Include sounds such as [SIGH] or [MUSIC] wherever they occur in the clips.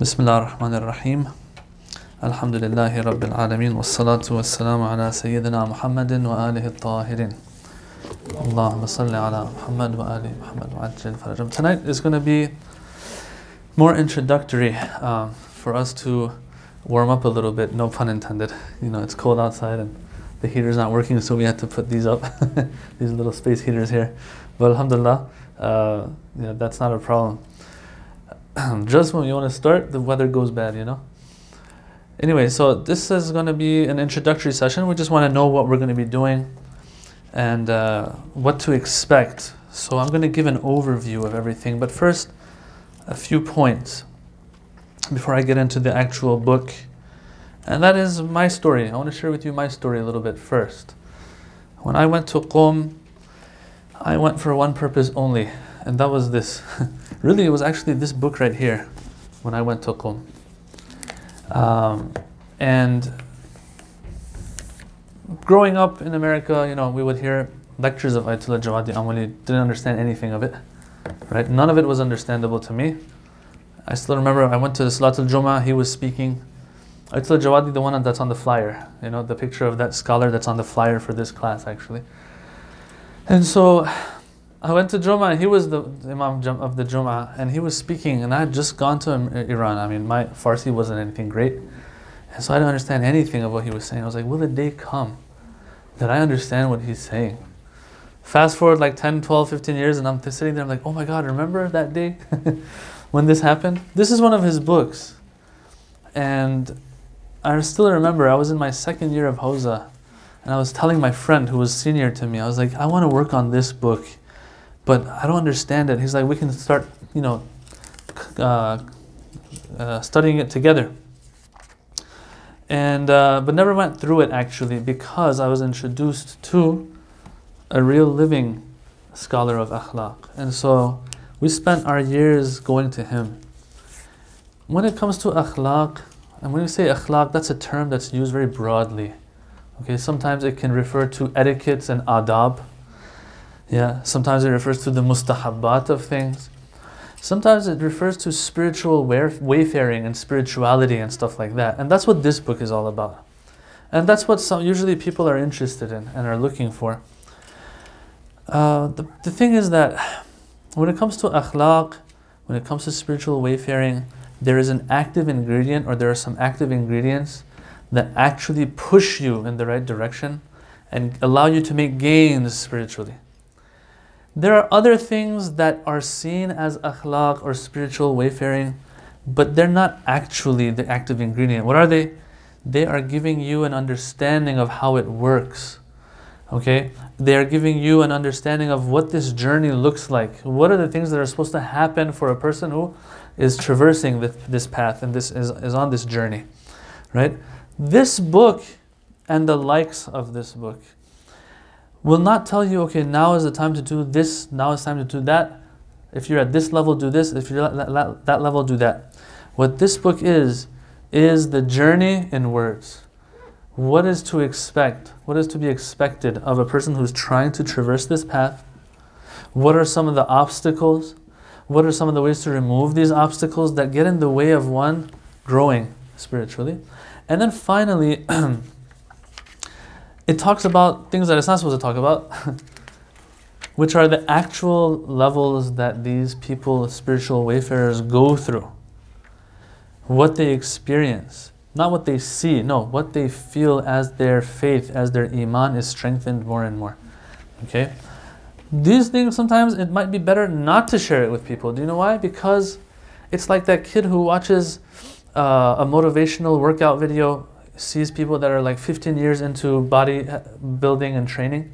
بسم الله الرحمن الرحيم الحمد لله رب العالمين والصلاة والسلام على سيدنا محمد وآله الطاهرين اللهم صل على محمد وآل محمد وعجل فرجهم Tonight is going to be more introductory um, for us to warm up a little bit, no pun intended. You know, it's cold outside and the heater's not working, so we had to put these up, [LAUGHS] these little space heaters here. But alhamdulillah, uh, yeah, that's not a problem. [CLEARS THROAT] Just when you want to start, the weather goes bad, you know? Anyway, so this is going to be an introductory session. We just want to know what we're going to be doing and uh, what to expect. So I'm going to give an overview of everything, but first, a few points before I get into the actual book. And that is my story. I want to share with you my story a little bit first. When I went to Qom, I went for one purpose only, and that was this. [LAUGHS] really, it was actually this book right here when I went to Qom. Um, and growing up in America, you know, we would hear lectures of Ayatollah Jawadi Amuli, didn't understand anything of it. Right? None of it was understandable to me. I still remember I went to Salatul Jummah, he was speaking. Ayatollah Jawadi, the one that's on the flyer, you know, the picture of that scholar that's on the flyer for this class actually. And so I went to Jummah, and he was the Imam of the Jummah, and he was speaking, and I had just gone to Iran. I mean, my Farsi wasn't anything great. And so I didn't understand anything of what he was saying. I was like, will the day come that I understand what he's saying? Fast forward like 10, 12, 15 years, and I'm sitting there, I'm like, oh my God, remember that day [LAUGHS] when this happened? This is one of his books. And I still remember, I was in my second year of Hawza, and I was telling my friend who was senior to me, I was like, I want to work on this book, but I don't understand it. He's like, we can start, you know, uh, uh, studying it together and uh, but never went through it actually because I was introduced to a real living scholar of akhlaq, and so we spent our years going to him. When it comes to akhlaq, and when we say akhlaq, that's a term that's used very broadly. Okay, sometimes it can refer to etiquettes and adab. Yeah, sometimes it refers to the mustahabbat of things. Sometimes it refers to spiritual wayfaring and spirituality and stuff like that. And that's what this book is all about. And that's what some, usually people are interested in and are looking for. Uh, the, the thing is that when it comes to akhlaq, when it comes to spiritual wayfaring, there is an active ingredient or there are some active ingredients that actually push you in the right direction and allow you to make gains spiritually. There are other things that are seen as akhlaq or spiritual wayfaring, but they're not actually the active ingredient. What are they? They are giving you an understanding of how it works. Okay? They are giving you an understanding of what this journey looks like. What are the things that are supposed to happen for a person who is traversing this, this path and this is, is on this journey. Right? This book and the likes of this book will not tell you, okay, now is the time to do this, now is time to do that. If you're at this level, do this. If you're at that, that level, do that. What this book is, is the journey in words. What is to expect? What is to be expected of a person who's trying to traverse this path? What are some of the obstacles? What are some of the ways to remove these obstacles that get in the way of one growing spiritually? And then finally, [CLEARS THROAT] it talks about things that it's not supposed to talk about, [LAUGHS] which are the actual levels that these people, spiritual wayfarers, go through. What they experience, not what they see, no, what they feel as their faith, as their iman is strengthened more and more. Okay? These things sometimes it might be better not to share it with people. Do you know why? Because it's like that kid who watches uh, a motivational workout video sees people that are like 15 years into body uh, building and training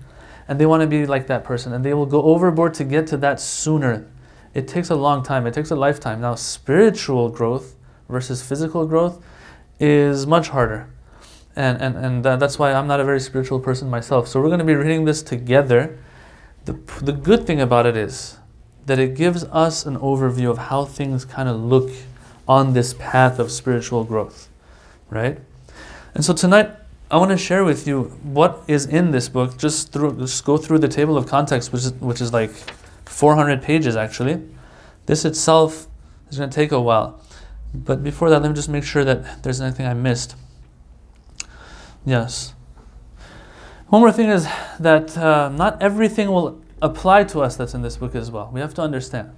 and they want to be like that person and they will go overboard to get to that sooner. It takes a long time it takes a lifetime. Now spiritual growth versus physical growth is much harder and and, and that's why i'm not a very spiritual person myself. So we're going to be reading this together. The, the good thing about it is that it gives us an overview of how things kind of look on this path of spiritual growth right and so tonight, I want to share with you what is in this book. Just through, just go through the table of context, which is which is like 400 pages actually. This itself is going to take a while, But before that, let me just make sure that there's anything I missed. Yes. One more thing is that uh, not everything will apply to us that's in this book as well. We have to understand.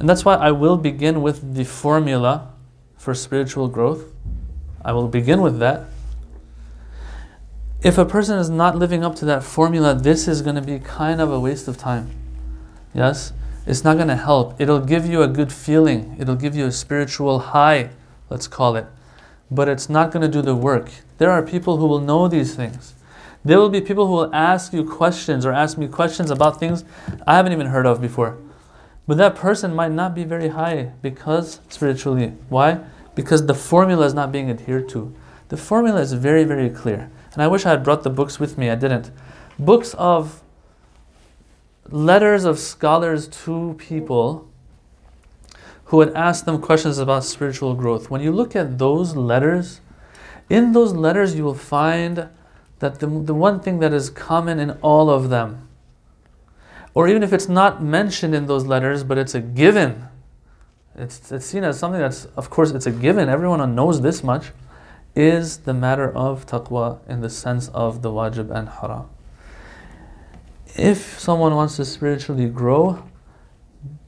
And that's why I will begin with the formula for spiritual growth. I will begin with that. If a person is not living up to that formula, this is going to be kind of a waste of time. Yes? It's not going to help. It'll give you a good feeling, it'll give you a spiritual high, let's call it. But it's not going to do the work. There are people who will know these things. There will be people who will ask you questions or ask me questions about things I haven't even heard of before. But that person might not be very high because spiritually. Why? Because the formula is not being adhered to. The formula is very, very clear. And I wish I had brought the books with me. I didn't. Books of letters of scholars to people who had asked them questions about spiritual growth. When you look at those letters, in those letters you will find that the, the one thing that is common in all of them or even if it's not mentioned in those letters, but it's a given. It's, it's seen as something that's, of course, it's a given. Everyone knows this much. Is the matter of taqwa in the sense of the wajib and haram. If someone wants to spiritually grow,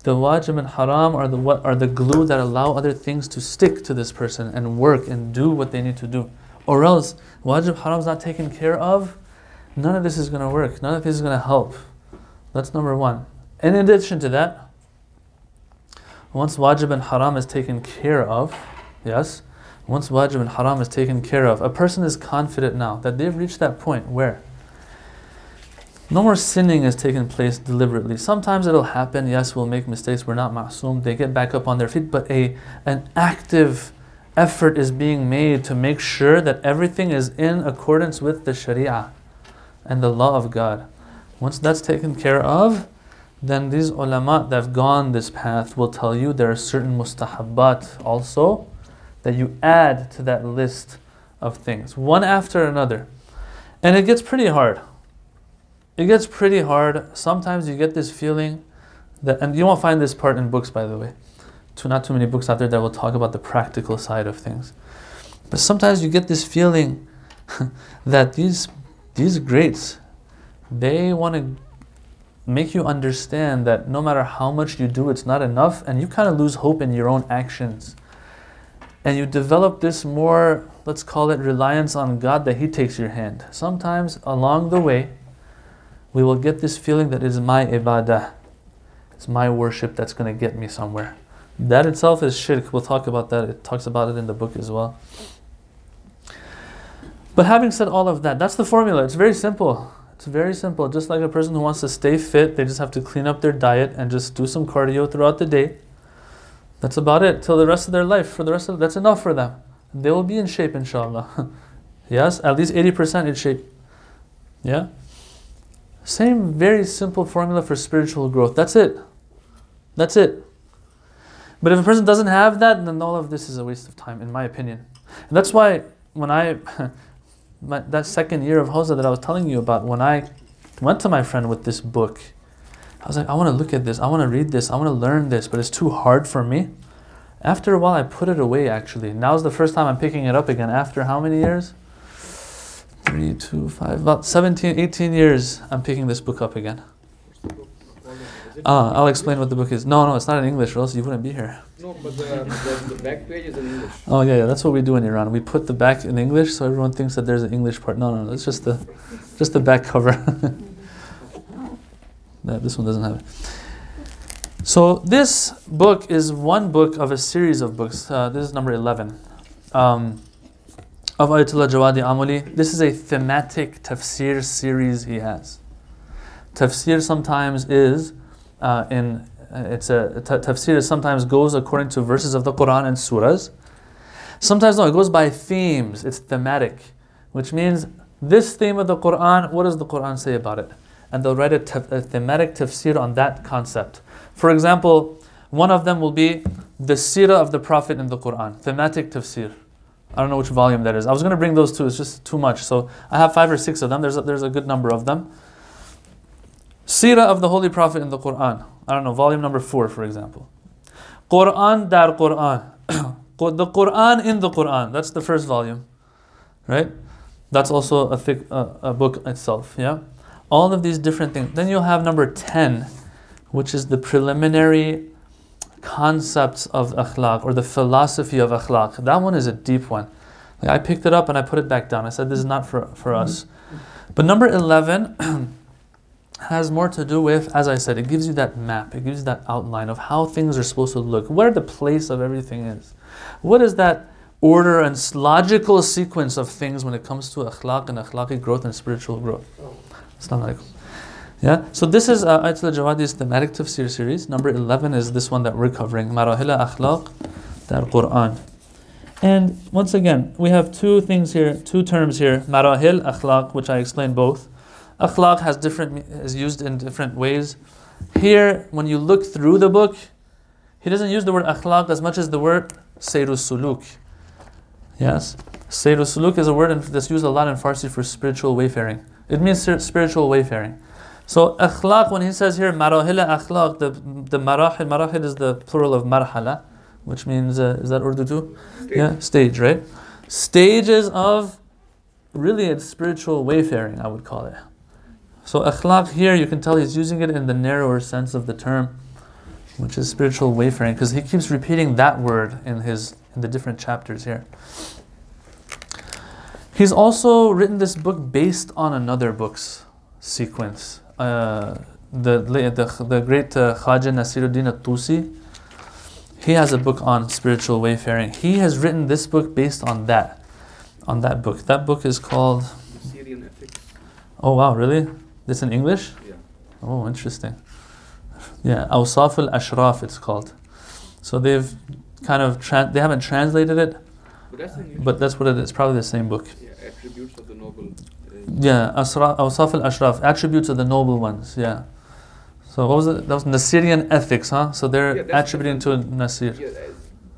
the wajib and haram are the what are the glue that allow other things to stick to this person and work and do what they need to do. Or else wajib haram is not taken care of, none of this is going to work. None of this is going to help. That's number one. In addition to that, once wajib and haram is taken care of, yes, once wajib and haram is taken care of, a person is confident now that they've reached that point where no more sinning is taking place deliberately. Sometimes it'll happen, yes, we'll make mistakes, we're not ma'soom, they get back up on their feet, but a an active effort is being made to make sure that everything is in accordance with the sharia and the law of God. Once that's taken care of, then these ulama that have gone this path will tell you there are certain mustahabbat also that you add to that list of things, one after another. And it gets pretty hard. It gets pretty hard. Sometimes you get this feeling that, and you won't find this part in books, by the way. Too, not too many books out there that will talk about the practical side of things. But sometimes you get this feeling [LAUGHS] that these, these greats, they want to make you understand that no matter how much you do, it's not enough, and you kind of lose hope in your own actions. And you develop this more, let's call it reliance on God that He takes your hand. Sometimes along the way, we will get this feeling that it is my ibadah, it's my worship that's going to get me somewhere. That itself is shirk. We'll talk about that. It talks about it in the book as well. But having said all of that, that's the formula. It's very simple. It's very simple. Just like a person who wants to stay fit, they just have to clean up their diet and just do some cardio throughout the day. That's about it till the rest of their life. For the rest of that's enough for them. They will be in shape, inshallah. [LAUGHS] yes, at least 80% in shape. Yeah? Same very simple formula for spiritual growth. That's it. That's it. But if a person doesn't have that, then all of this is a waste of time, in my opinion. And that's why when I [LAUGHS] my, that second year of Hawza that I was telling you about, when I went to my friend with this book, I was like, I want to look at this, I want to read this, I want to learn this, but it's too hard for me. After a while, I put it away actually. Now's the first time I'm picking it up again. After how many years? Three, two, five, about 17, 18 years, I'm picking this book up again. Uh, I'll explain what the book is. No, no, it's not in English, or else you wouldn't be here. No, but the, the, the back page is in English. Oh yeah, yeah, that's what we do in Iran. We put the back in English, so everyone thinks that there's an English part. No, no, no, it's just the, just the back cover. [LAUGHS] no, this one doesn't have it. So this book is one book of a series of books. Uh, this is number eleven. Um, of Ayatollah Jawadi Amuli. This is a thematic tafsir series he has. Tafsir sometimes is uh, in uh, it's a tafsir sometimes goes according to verses of the Quran and surahs. Sometimes no, it goes by themes. It's thematic, which means this theme of the Quran. What does the Quran say about it? And they'll write a, a thematic tafsir on that concept. For example, one of them will be the seerah of the Prophet in the Quran, thematic tafsir. I don't know which volume that is. I was going to bring those two. It's just too much. So I have five or six of them. There's a, there's a good number of them. Seerah of the Holy Prophet in the Quran. I don't know, volume number four, for example. Quran dar Quran. [CLEARS THROAT] The Quran in the Quran. That's the first volume, right? That's also a thick uh, a book itself. Yeah, all of these different things. Then you'll have number ten, which is the preliminary concepts of akhlaq or the philosophy of akhlaq. That one is a deep one. Like I picked it up and I put it back down. I said this is not for for us. But number eleven [CLEARS THROAT] has more to do with, as I said, it gives you that map. It gives you that outline of how things are supposed to look. Where the place of everything is. What is that order and logical sequence of things when it comes to akhlaq and akhlaqi growth and spiritual growth? Yeah, so this is uh, Ayatul Jawadi's thematic tafsir series. Number 11 is this one that we're covering, Marahila Akhlaq, the Quran. And once again, we have two things here, two terms here, Marahil, Akhlaq, which I explained both. Akhlaq has different is used in different ways. Here, when you look through the book, he doesn't use the word akhlaq as much as the word Sayru Suluk. Yes? Sayru Suluk is a word that's used a lot in Farsi for spiritual wayfaring. It means spiritual wayfaring. So akhlaq, when he says here marahila akhlaq, the the marahil, marahil is the plural of marhala, which means uh, is that Urdu too? Stage. Yeah, stage, right? Stages of really it's spiritual wayfaring, I would call it. So akhlaq here, you can tell he's using it in the narrower sense of the term, which is spiritual wayfaring, because he keeps repeating that word in his in the different chapters here. He's also written this book based on another book's sequence. Uh, the, the the great uh, Khaja Nasiruddin at-Tusi, he has a book on spiritual wayfaring. He has written this book based on that, on that book. That book is called. Syrian ethics. Oh wow, really? This in English? Yeah. Oh, interesting. Yeah, Awsaf al Ashraf it's called. So they've kind of tran they haven't translated it, But that's but that's what it is. Probably the same book. yeah, attributes of the noble. Uh, Yeah, Asra, Awsaf al Ashraf, attributes of the noble ones. Yeah. So what was it? That was Nasirian ethics, huh? So they're Yeah, attributing to Nasir. yeah,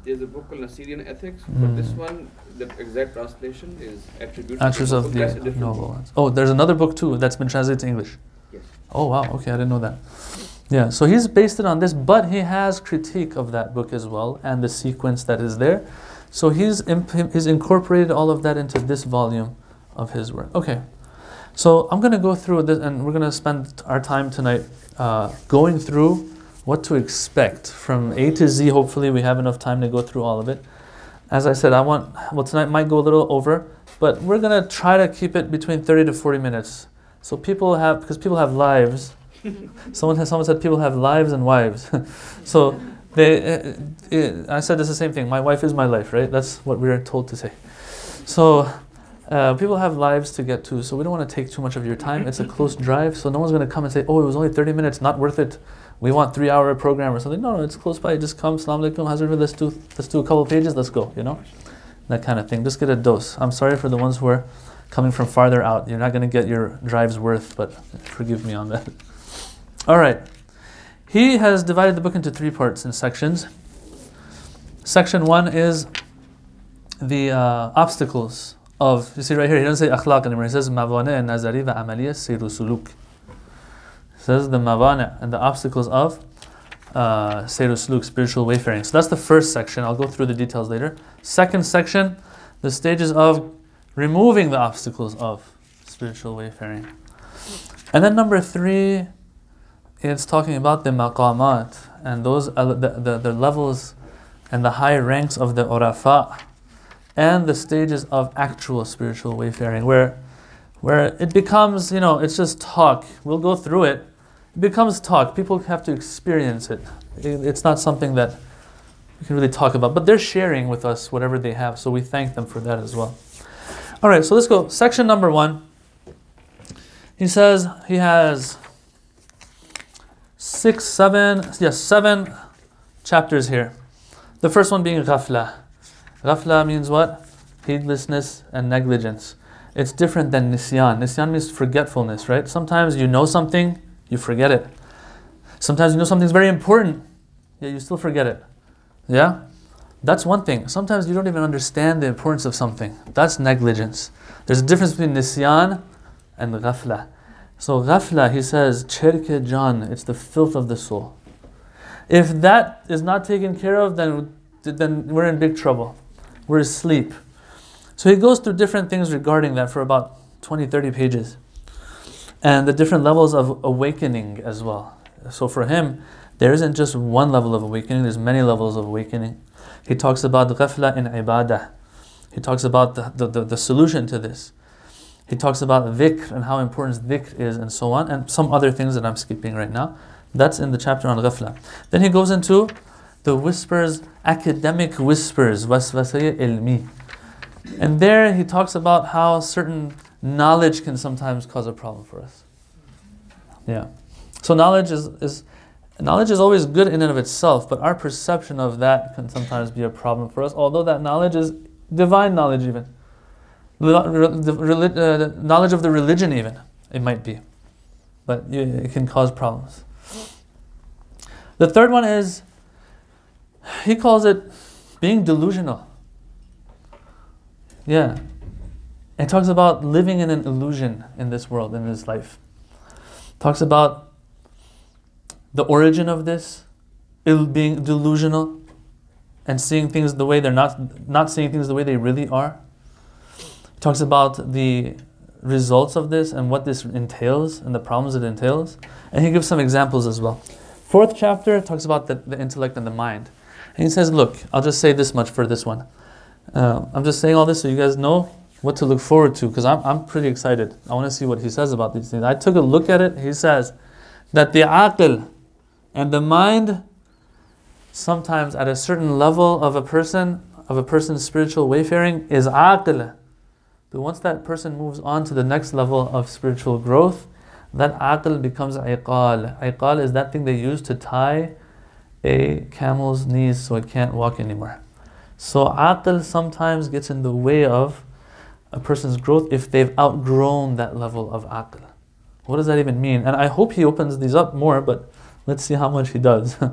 there's a book called Nasirian Ethics, Mm. but this one, the exact translation is attributes, Attributes of the noble. That's a different noble book. ones. Oh, there's another book too that's been translated to English. Yes. Oh wow, okay, I didn't know that. Yeah, so he's based it on this, but he has critique of that book as well and the sequence that is there. So he's imp- he's incorporated all of that into this volume of his work. Okay, so I'm gonna go through this, and we're gonna spend our time tonight uh, going through what to expect from A to Z. Hopefully, we have enough time to go through all of it. As I said, I want well tonight might go a little over, but we're gonna try to keep it between 30 to 40 minutes. So people have because people have lives. [LAUGHS] someone has someone said people have lives and wives. [LAUGHS] so they, uh, uh, I said it's the same thing. My wife is my life, right? That's what we are told to say. So uh, people have lives to get to, so we don't want to take too much of your time. It's a close drive, so no one's going to come and say, "Oh, it was only 30 minutes, not worth it. We want three-hour program or something." No, no, it's close by. Just come, salam alaikum, hazrat, let's do let's do a couple pages, let's go. You know, that kind of thing. Just get a dose. I'm sorry for the ones who are coming from farther out. You're not going to get your drive's worth, but forgive me on that. [LAUGHS] All right. He has divided the book into three parts and sections. Section one is the uh, obstacles of, you see right here, he doesn't say akhlaq anymore. He says mawane nazari wa amaliya siru suluk. He is the mawane and the obstacles of uh, Suluk, spiritual wayfaring. So that's the first section. I'll go through the details later. Second section, the stages of removing the obstacles of spiritual wayfaring. And then number three, it's talking about the maqamat and those ele- the, the, the levels and the high ranks of the urafa and the stages of actual spiritual wayfaring where where it becomes you know it's just talk we'll go through it becomes talk people have to experience it. it it's not something that we can really talk about but they're sharing with us whatever they have so we thank them for that as well all right so let's go section number one he says he has six, seven, yes, seven chapters here. The first one being ghafla. Ghafla means what? Heedlessness and negligence. It's different than nisyan. Nisyan means forgetfulness, right? Sometimes you know something, you forget it. Sometimes you know something's very important, yet you still forget it. Yeah? That's one thing. Sometimes you don't even understand the importance of something. That's negligence. There's a difference between nisyan and ghafla. So ghafla, he says, cherke jan, it's the filth of the soul. If that is not taken care of, then then we're in big trouble. We're asleep. So he goes through different things regarding that for about 20, 30 pages. And the different levels of awakening as well. So for him, there isn't just one level of awakening, there's many levels of awakening. He talks about ghafla in ibadah. He talks about the, the, the, the solution to this. He talks about dhikr and how important dhikr is and so on, and some other things that I'm skipping right now. That's in the chapter on ghafla. Then he goes into the whispers, academic whispers, waswasaya ilmi. And there he talks about how certain knowledge can sometimes cause a problem for us. Yeah. So knowledge is, is knowledge is always good in and of itself, but our perception of that can sometimes be a problem for us, although that knowledge is divine knowledge even. The, uh, knowledge of the religion even, it might be. But it can cause problems. The third one is, he calls it being delusional. Yeah. It talks about living in an illusion in this world, in this life. Talks about the origin of this, being delusional, and seeing things the way they're not, not seeing things the way they really are. Talks about the results of this and what this entails and the problems it entails. And he gives some examples as well. Fourth chapter talks about the, the intellect and the mind. And he says, Look, I'll just say this much for this one. Uh, I'm just saying all this so you guys know what to look forward to because I'm, I'm pretty excited. I want to see what he says about these things. I took a look at it. He says that the aql and the mind, sometimes at a certain level of a person, of a person's spiritual wayfaring, is aql. But once that person moves on to the next level of spiritual growth, that aql becomes iqal. Iqal is that thing they use to tie a camel's knees so it can't walk anymore. So aql sometimes gets in the way of a person's growth if they've outgrown that level of aql. What does that even mean? And I hope he opens these up more, but let's see how much he does. [LAUGHS] and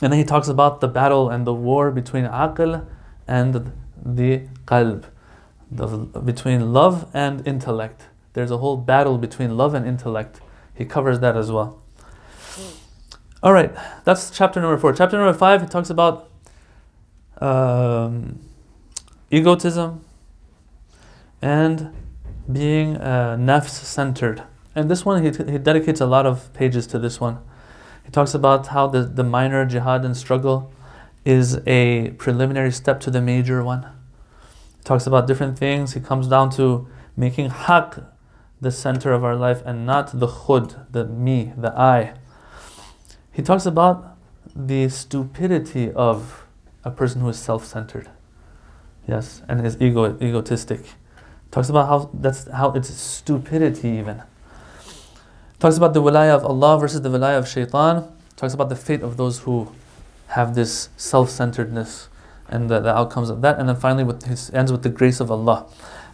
then he talks about the battle and the war between aql and the qalb, the, between love and intellect. There's a whole battle between love and intellect. He covers that as well. All right, that's chapter number four. Chapter number five, he talks about um, egotism and being uh, nafs centered. And this one, he, he dedicates a lot of pages to this one. He talks about how the, the minor jihad and struggle is a preliminary step to the major one. He talks about different things. He comes down to making haq the center of our life and not the khud, the me, the I. He talks about the stupidity of a person who is self-centered. Yes, and is ego egotistic. Talks about how that's how it's stupidity even. Talks about the wilayah of Allah versus the wilayah of shaitan. Talks about the fate of those who have this self-centeredness and the, the outcomes of that. And then finally with his, ends with the grace of Allah.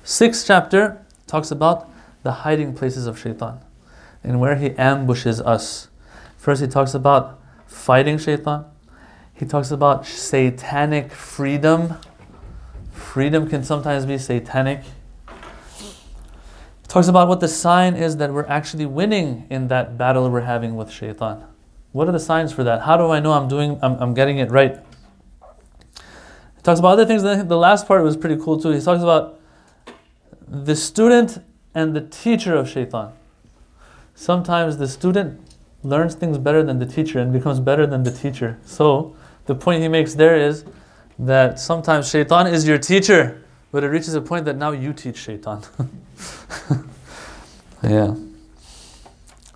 Sixth chapter talks about the hiding places of shaitan and where he ambushes us. First he talks about fighting shaitan. He talks about satanic freedom. Freedom can sometimes be satanic. Talks about what the sign is that we're actually winning in that battle we're having with shaitan. What are the signs for that? How do I know I'm doing I'm, I'm getting it right? He talks about other things. The last part was pretty cool too. He talks about the student and the teacher of shaitan. Sometimes the student learns things better than the teacher and becomes better than the teacher. So the point he makes there is that sometimes shaitan is your teacher, but it reaches a point that now you teach shaitan. [LAUGHS] yeah.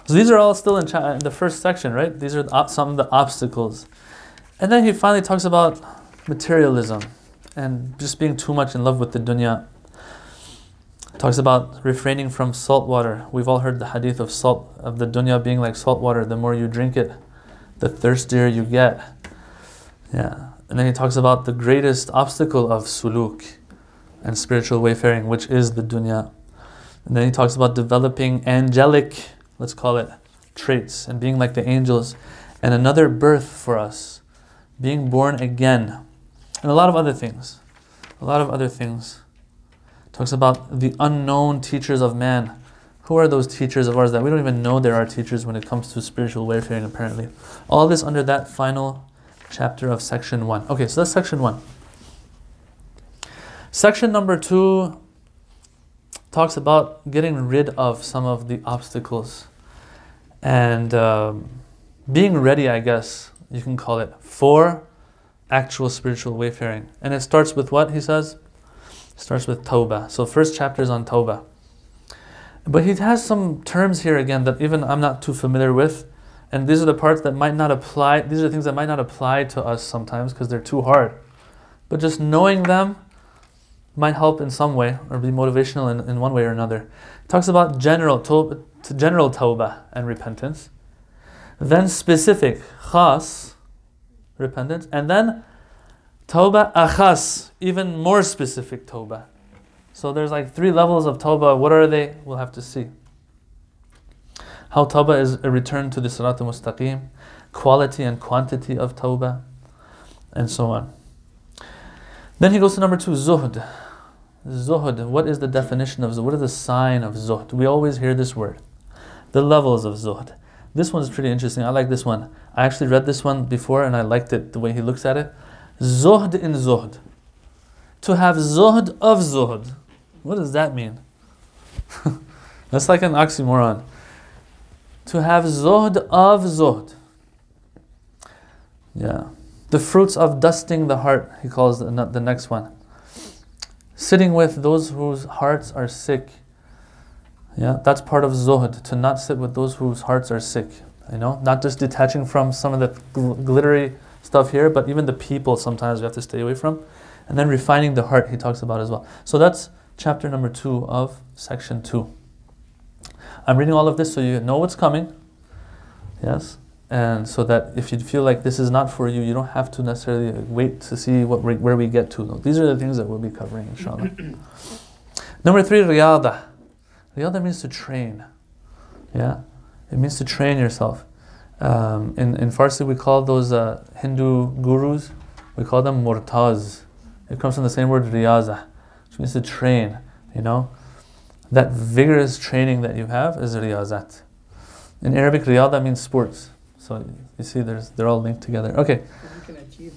So these are all still in, cha- in the first section, right? These are the, some of the obstacles. And then he finally talks about materialism and just being too much in love with the dunya. Talks about refraining from salt water. We've all heard the hadith of salt of the dunya being like salt water. The more you drink it, the thirstier you get. Yeah. And then he talks about the greatest obstacle of suluk and spiritual wayfaring, which is the dunya. And then he talks about developing angelic, let's call it, traits and being like the angels. And another birth for us, being born again. And a lot of other things. A lot of other things. Talks about the unknown teachers of man. Who are those teachers of ours that we don't even know there are teachers when it comes to spiritual wayfaring, apparently? All this under that final chapter of section 1. Okay, so that's section 1. Section number 2 talks about getting rid of some of the obstacles and um, being ready, I guess you can call it, for actual spiritual wayfaring. And it starts with what he says? It starts with Tawbah. So, first chapter is on Tawbah. But he has some terms here again that even I'm not too familiar with. And these are the parts that might not apply, these are things that might not apply to us sometimes because they're too hard. But just knowing them might help in some way or be motivational in, in one way or another. It talks about general, to, general tawbah and repentance. Then specific, khas, repentance. And then tawbah akhas, even more specific tawbah. So there's like three levels of tawbah. What are they? We'll have to see. How tawbah is a return to the Sirat mustaqim, quality and quantity of tawbah, and so on. Then he goes to number two, zuhd. Zuhd, what is the definition of zuhd? What is the sign of zuhd? We always hear this word. The levels of zuhd. This one is pretty interesting. I like this one. I actually read this one before and I liked it, the way he looks at it. Zuhd in zuhd. To have zuhd of zuhd. What does that mean? [LAUGHS] That's like an oxymoron. To have zuhd of zuhd. Yeah. The fruits of dusting the heart, he calls the, the next one. Sitting with those whose hearts are sick. Yeah, that's part of zuhd, to not sit with those whose hearts are sick. You know, not just detaching from some of the gl- glittery stuff here, but even the people sometimes we have to stay away from. And then refining the heart, he talks about as well. So that's chapter number two of section two. I'm reading all of this so you know what's coming. Yes? And so that if you feel like this is not for you, you don't have to necessarily wait to see what we, where we get to. These are the things that we'll be covering, inshallah. [COUGHS] Number three, riyada. Riyada means to train. Yeah? It means to train yourself. Um, in, in Farsi, we call those uh, Hindu gurus, we call them murtaz. It comes from the same word riyaza, which means to train, you know. That vigorous training that you have is riyazat. In Arabic, riyada means sports. So you see, there's, they're all linked together. Okay. We can achieve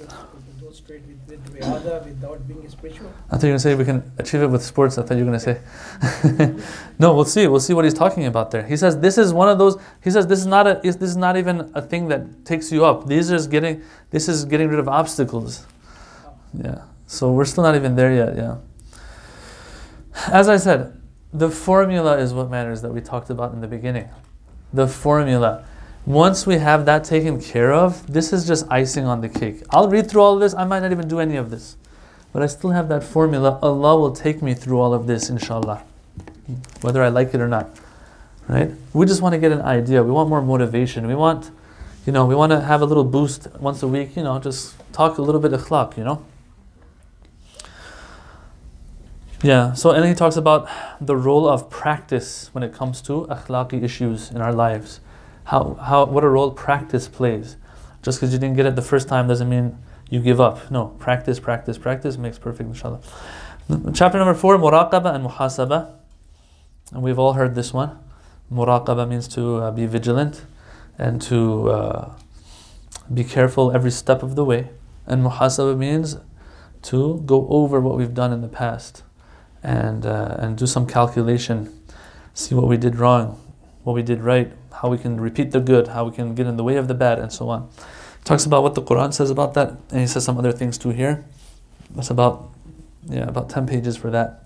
those traits with, with riyada without being spiritual. I thought you were going to say we can achieve it with sports. I thought you were going to say. [LAUGHS] no, we'll see. We'll see what he's talking about there. He says this is one of those. He says this is not a. This is not even a thing that takes you up. These is getting. This is getting rid of obstacles. Yeah. So we're still not even there yet. Yeah. As I said, the formula is what matters that we talked about in the beginning. The formula. Once we have that taken care of, this is just icing on the cake. I'll read through all this. I might not even do any of this. But I still have that formula. Allah will take me through all of this, inshallah. Whether I like it or not. Right? We just want to get an idea. We want more motivation. We want, you know, we want to have a little boost once a week, you know, just talk a little bit of you know? Yeah, so and he talks about the role of practice when it comes to akhlaqi issues in our lives. How, how, what a role practice plays. Just because you didn't get it the first time doesn't mean you give up. No, practice, practice, practice makes perfect, inshallah. Chapter number four, muraqaba and muhasaba. And we've all heard this one. Muraqaba means to uh, be vigilant and to uh, be careful every step of the way. And muhasaba means to go over what we've done in the past and uh, and do some calculation, see what we did wrong, what we did right, how we can repeat the good, how we can get in the way of the bad, and so on. Talks about what the Quran says about that, and he says some other things too here. That's about yeah about ten pages for that.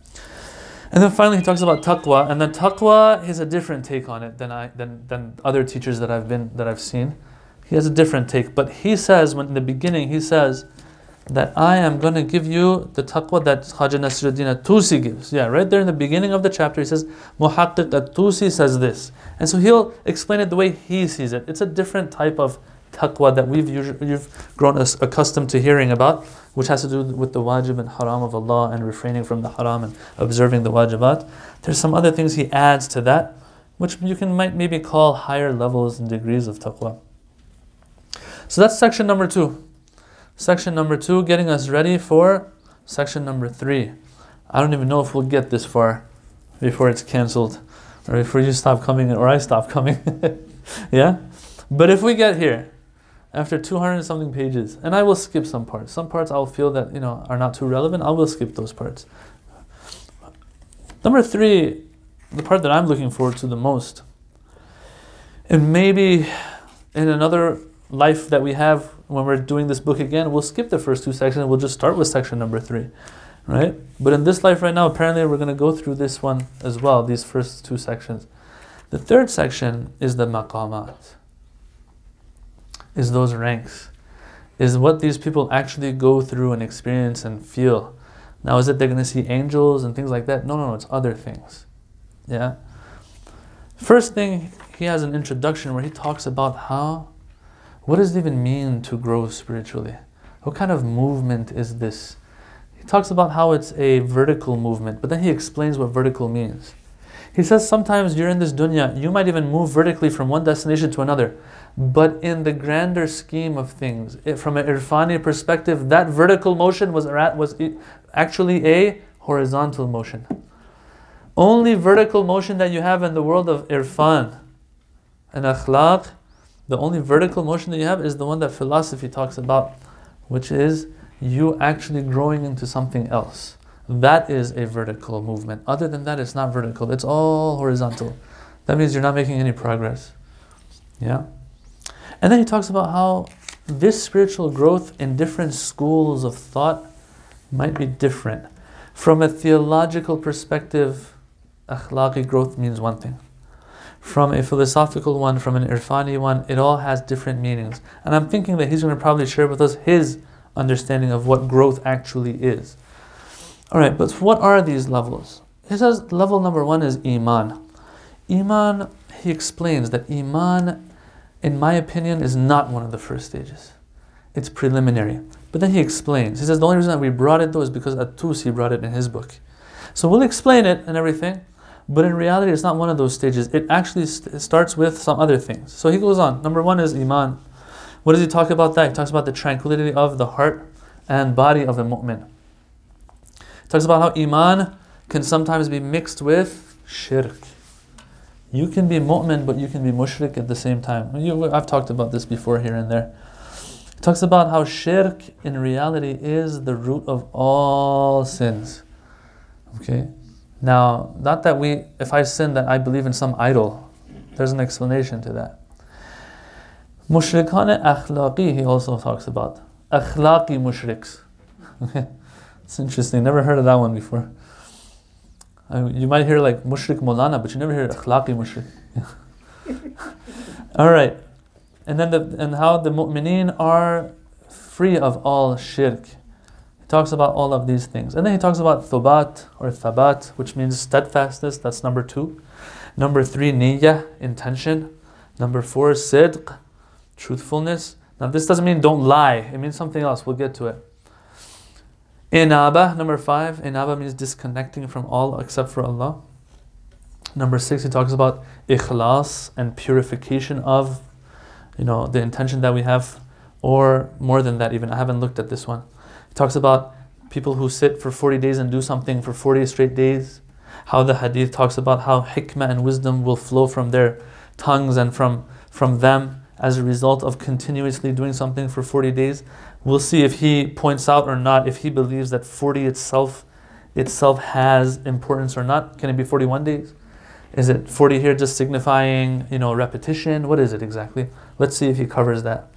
And then finally he talks about taqwa, and then taqwa is a different take on it than I than than other teachers that I've been that I've seen. He has a different take, but he says when in the beginning he says that I am going to give you the taqwa that Khaja Nasiruddin Tusi gives. Yeah, right there in the beginning of the chapter, he says, Muhaqqiq Tusi says this. And so he'll explain it the way he sees it. It's a different type of taqwa that we've usually, you've grown us accustomed to hearing about, which has to do with the wajib and haram of Allah and refraining from the haram and observing the wajibat. There's some other things he adds to that, which you can might maybe call higher levels and degrees of taqwa. So that's section number two. Section number two, getting us ready for section number three. I don't even know if we'll get this far before it's canceled, or before you stop coming, or I stop coming. [LAUGHS] yeah? But if we get here, after 200 and something pages. And I will skip some parts. Some parts I'll feel that, you know, are not too relevant. I will skip those parts. Number three, the part that I'm looking forward to the most. And maybe in another life that we have when we're doing this book again, we'll skip the first two sections. We'll just start with section number three, right? But in this life right now, apparently we're going to go through this one as well, these first two sections. The third section is the maqamat, is those ranks, is what these people actually go through and experience and feel. Now, is it they're going to see angels and things like that? No, no, no, it's other things. Yeah? First thing, he has an introduction where he talks about how, what does it even mean to grow spiritually? What kind of movement is this? He talks about how it's a vertical movement, but then he explains what vertical means. He says sometimes you're in this dunya, you might even move vertically from one destination to another. But in the grander scheme of things, it, from an irfani perspective, that vertical motion was, was actually a horizontal motion. Only vertical motion that you have in the world of irfan and akhlaq, the only vertical motion that you have is the one that philosophy talks about, which is you actually growing into something else. That is a vertical movement. Other than that, it's not vertical, it's all horizontal. That means you're not making any progress. Yeah? And then he talks about how this spiritual growth in different schools of thought might be different. From a theological perspective, akhlaqi growth means one thing. From a philosophical one, from an irfani one, it all has different meanings. And I'm thinking that he's going to probably share with us his understanding of what growth actually is. All right, but what are these levels? He says level number one is Iman. Iman, he explains that Iman, in my opinion, is not one of the first stages. It's preliminary. But then he explains. He says the only reason that we brought it though is because At-Tusi brought it in his book. So we'll explain it and everything, but in reality, it's not one of those stages. It actually st- starts with some other things. So he goes on. Number one is Iman. What does he talk about that? He talks about the tranquility of the heart and body of a mu'min. He talks about how Iman can sometimes be mixed with shirk. You can be mu'min, but you can be mushrik at the same time. You, I've talked about this before here and there. He talks about how shirk in reality is the root of all sins. Okay? Now, not that we, if I sin, that I believe in some idol. There's an explanation to that. Mushrikane akhlaqi, he also talks about. Akhlaqi mushriks. [LAUGHS] it's interesting. Never heard of that one before. I, you might hear like mushrik molana, but you never hear akhlaqi mushrik. [LAUGHS] all right, and then the, and how the mu'mineen are free of all shirk. He talks about all of these things. And then he talks about thubat or thabat, which means steadfastness. That's number two. Number three, niyyah, intention. Number four, sidq, truthfulness. Now, this doesn't mean don't lie, it means something else. We'll get to it. Inaba, number five. Inaba means disconnecting from all except for Allah. Number six, he talks about ikhlas and purification of, you know, the intention that we have, or more than that even. I haven't looked at this one. Talks about people who sit for 40 days and do something for 40 straight days. How the hadith talks about how hikmah and wisdom will flow from their tongues and from, from them as a result of continuously doing something for 40 days. We'll see if he points out or not if he believes that 40 itself itself has importance or not. Can it be 41 days? Is it 40 here just signifying, you know, repetition? What is it exactly? Let's see if he covers that.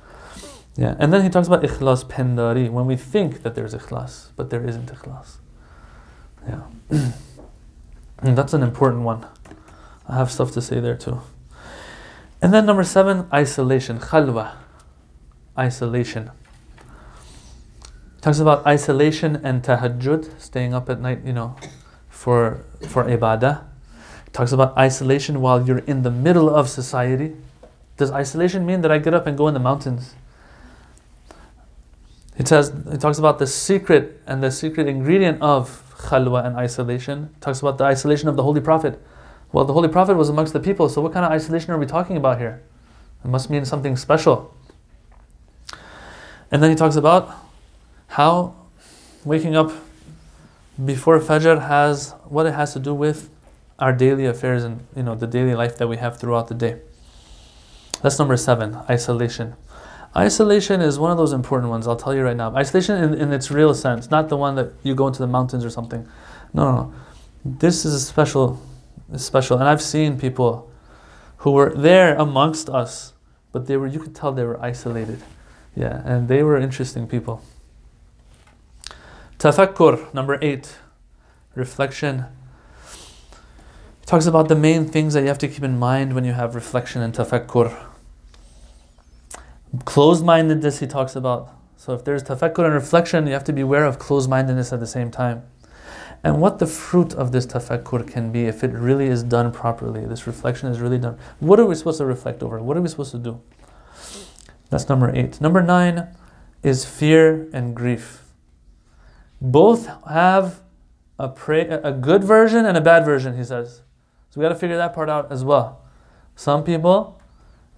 Yeah, and then he talks about ikhlas pendari, when we think that there's ikhlas, but there isn't ikhlas. Yeah. [CLEARS THROAT] and that's an important one. I have stuff to say there too. And then number seven, isolation, khalwa, isolation. Talks about isolation and tahajjud, staying up at night, you know, for for ibadah. Talks about isolation while you're in the middle of society. Does isolation mean that I get up and go in the mountains? It says it talks about the secret and the secret ingredient of khalwa and isolation. It talks about the isolation of the Holy Prophet. Well, the Holy Prophet was amongst the people, so what kind of isolation are we talking about here? It must mean something special. And then he talks about how waking up before Fajr has what it has to do with our daily affairs and you know the daily life that we have throughout the day. That's number seven, isolation. Isolation is one of those important ones, I'll tell you right now. Isolation in, in its real sense, not the one that you go into the mountains or something. No, no, no. This is a special, special. And I've seen people who were there amongst us, but they were, you could tell they were isolated. Yeah, and they were interesting people. Tafakkur, number eight, reflection. He talks about the main things that you have to keep in mind when you have reflection and tafakkur. Closed mindedness, he talks about. So if there's tafakkur and reflection, you have to be aware of closed mindedness at the same time. And what the fruit of this tafakkur can be if it really is done properly. This reflection is really done. What are we supposed to reflect over? What are we supposed to do? That's number eight. Number nine is fear and grief. Both have a, a good version and a bad version, he says. So we got to figure that part out as well. Some people,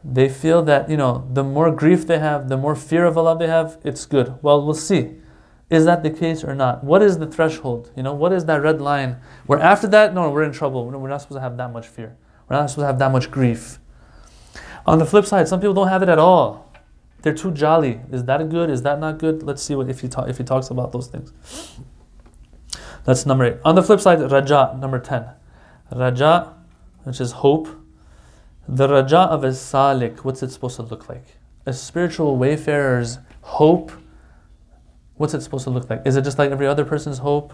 they feel that, you know, the more grief they have, the more fear of Allah they have, it's good. Well, we'll see. Is that the case or not? What is the threshold? You know, what is that red line? Where after that, no, we're in trouble. We're not supposed to have that much fear. We're not supposed to have that much grief. On the flip side, some people don't have it at all. They're too jolly. Is that good? Is that not good? Let's see what if he ta- if he talks about those things. That's number eight. On the flip side, raja, number ten. Raja, which is hope. The raja of a salik, what's it supposed to look like? A spiritual wayfarer's hope. What's it supposed to look like? Is it just like every other person's hope?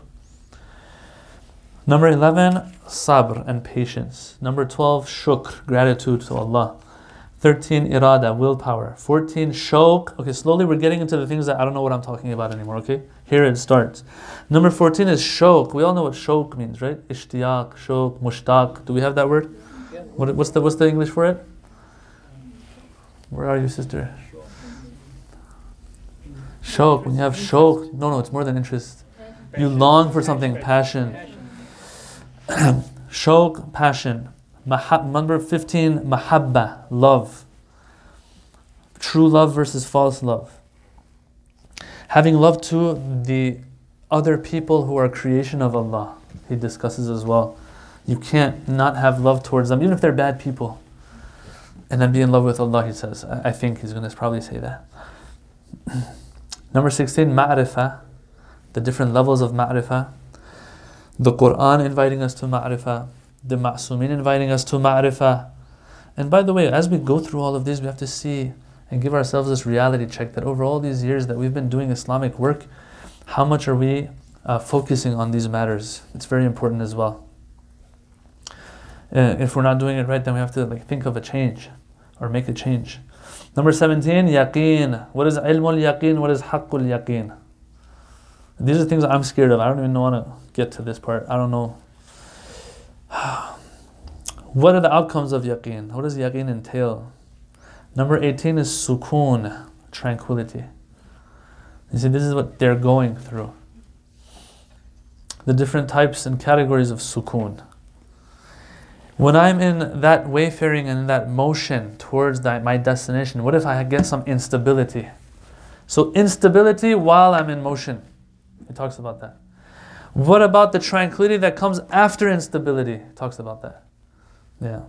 Number 11, sabr and patience. Number 12, shukr, gratitude to Allah. 13 irada willpower 14 shok okay slowly we're getting into the things that i don't know what i'm talking about anymore okay here it starts number 14 is shok we all know what shok means right ishtiyaq shok mushtaq do we have that word. What, what's the what's the english for it? Where are you sister? Shok. When you have shok no no it's more than interest. You long for something passion. [CLEARS THROAT] Shok passion. Mahab, number 15, mahabba, love. True love versus false love. Having love to the other people who are creation of Allah, he discusses as well. You can't not have love towards them, even if they're bad people. And then be in love with Allah, he says. I, think he's going to probably say that. [CLEARS THROAT] number 16, ma'rifah, the different levels of ma'rifah. The Quran inviting us to ma'rifah the Ma'sumin inviting us to Ma'rifah. And by the way, as we go through all of this, we have to see and give ourselves this reality check that over all these years that we've been doing Islamic work, how much are we uh, focusing on these matters? It's very important as well. Uh, if we're not doing it right, then we have to like think of a change or make a change. Number 17, yaqeen. What is ilmul yaqeen? What is haqqul yaqeen? These are things I'm scared of. I don't even want to get to this part. I don't know [SIGHS] what are the outcomes of yaqeen? What does yaqeen entail? Number 18 is sukoon, tranquility. You see, this is what they're going through. The different types and categories of sukoon. When I'm in that wayfaring and that motion towards that, my destination, what if I get some instability? So, instability while I'm in motion. He talks about that. What about the tranquility that comes after instability? It talks about that. Yeah.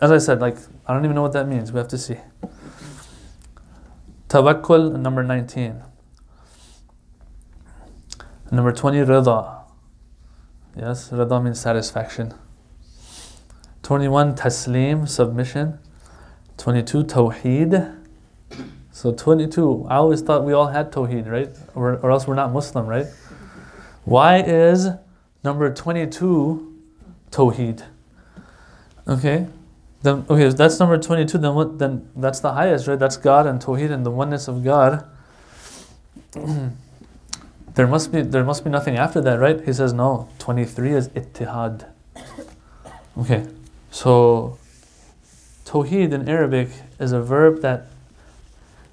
As I said, like, I don't even know what that means. We have to see. Tawakkul, number 19. Number 20, rida. Yes, rida means satisfaction. 21, taslim, submission. 22, tawheed. So 22, I always thought we all had tawheed, right? Or, or else we're not Muslim, right? Why is number 22 Tawheed? Okay? Then okay, if that's number 22, then what then that's the highest, right? That's God and Tawheed and the oneness of God. [CLEARS THROAT] there must be there must be nothing after that, right? He says no. 23 is ittihad. Okay. So Tawheed in Arabic is a verb that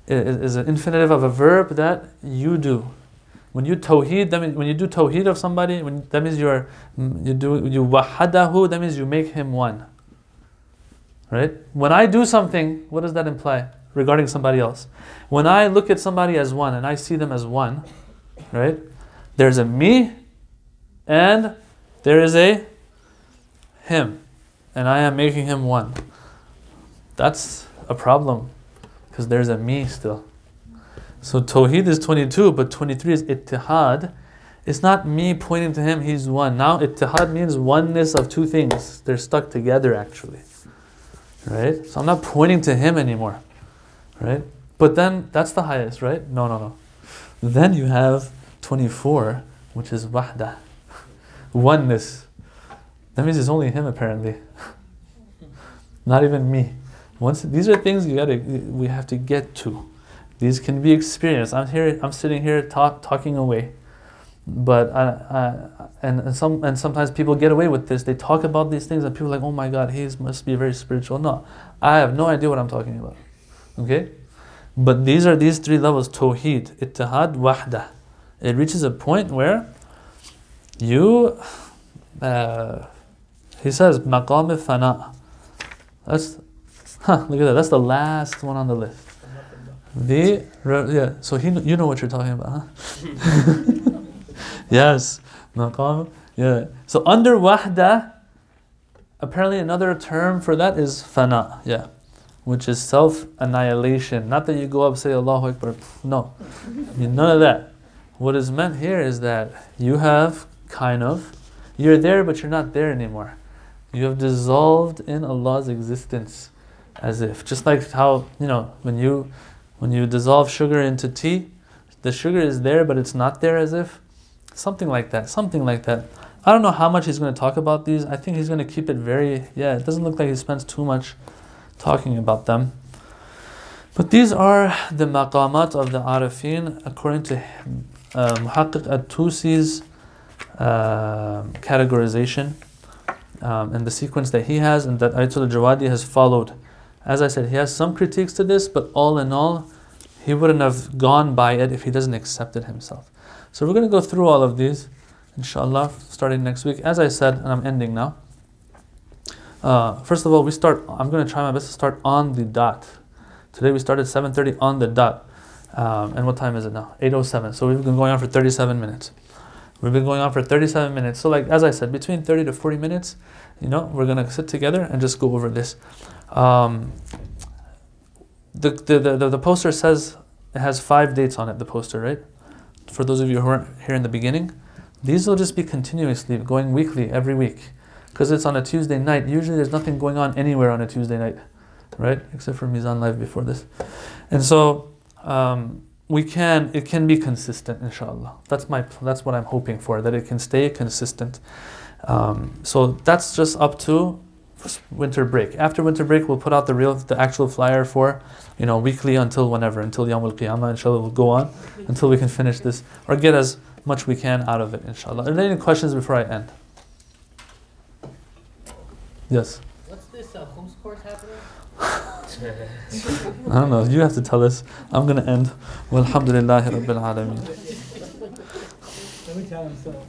is, an infinitive of a verb that you do. When you tawheed, that means when you do tawheed of somebody, when, that means you are mm, you do you wahadahu, that means you make him one. Right? When I do something, what does that imply regarding somebody else? When I look at somebody as one and I see them as one, right? There's a me and there is a him. And I am making him one. That's a problem because there's a me still. So Tawheed is 22, but 23 is Ittihad. It's not me pointing to him, he's one. Now, Ittihad means oneness of two things. They're stuck together actually. Right? So I'm not pointing to him anymore. Right? But then that's the highest, right? No, no, no. Then you have 24, which is Wahda. [LAUGHS] Oneness. That means it's only him apparently. Not even me. Once these are things you gotta we have to get to. These can be experienced. I'm here. I'm sitting here talk, talking away, but I, I, and, and some and sometimes people get away with this. They talk about these things and people are like, oh my God, he must be very spiritual. No, I have no idea what I'm talking about. Okay, but these are these three levels: Tawheed, Ittihad, Wahda. It reaches a point where you, uh, he says, Maqam Fana. That's, huh, look at that. That's the last one on the list. The yeah, so he you know what you're talking about, huh? [LAUGHS] yes, maqam. Yeah. So under wahda, apparently another term for that is fana. Yeah, which is self annihilation. Not that you go up say Allahu Akbar. No, none of that. What is meant here is that you have kind of you're there, but you're not there anymore. You have dissolved in Allah's existence, as if just like how you know when you when you dissolve sugar into tea, the sugar is there, but it's not there as if. Something like that. Something like that. I don't know how much he's going to talk about these. I think he's going to keep it very, yeah, it doesn't look like he spends too much talking about them. But these are the maqamat of the arifin according to uh, Muhaqqiq at-Tusi's uh, categorization um, and the sequence that he has and that Ayatollah Jawadi has followed. As I said, he has some critiques to this, but all in all, he wouldn't have gone by it if he doesn't accept it himself. So we're going to go through all of these, inshallah, starting next week. As I said, and I'm ending now. Uh, first of all, we start. I'm going to try my best to start on the dot. Today we started 7:30 on the dot. Um, and what time is it now? 8:07. So we've been going on for 37 minutes. We've been going on for 37 minutes. So like as I said, between 30 to 40 minutes, you know, we're going to sit together and just go over this. Um, the, the, the, the poster says it has five dates on it, the poster, right? For those of you who weren't here in the beginning, these will just be continuously going weekly, every week. Because it's on a Tuesday night. Usually there's nothing going on anywhere on a Tuesday night, right? Except for Mizan Live before this. And so um, we can, it can be consistent, inshallah. That's, my, that's what I'm hoping for, that it can stay consistent. Um, so that's just up to winter break. After winter break, we'll put out the real, the actual flyer for, you know, weekly until whenever, until Yawm al Qiyamah. Inshallah, we'll go on until we can finish this or get as much we can out of it. Inshallah. Are there any questions before I end? Yes. What's this uh, khums course happening? I don't know. You have to tell us. I'm gonna end. Walhamdulillahi Rabbil Alameen. Let me tell him so.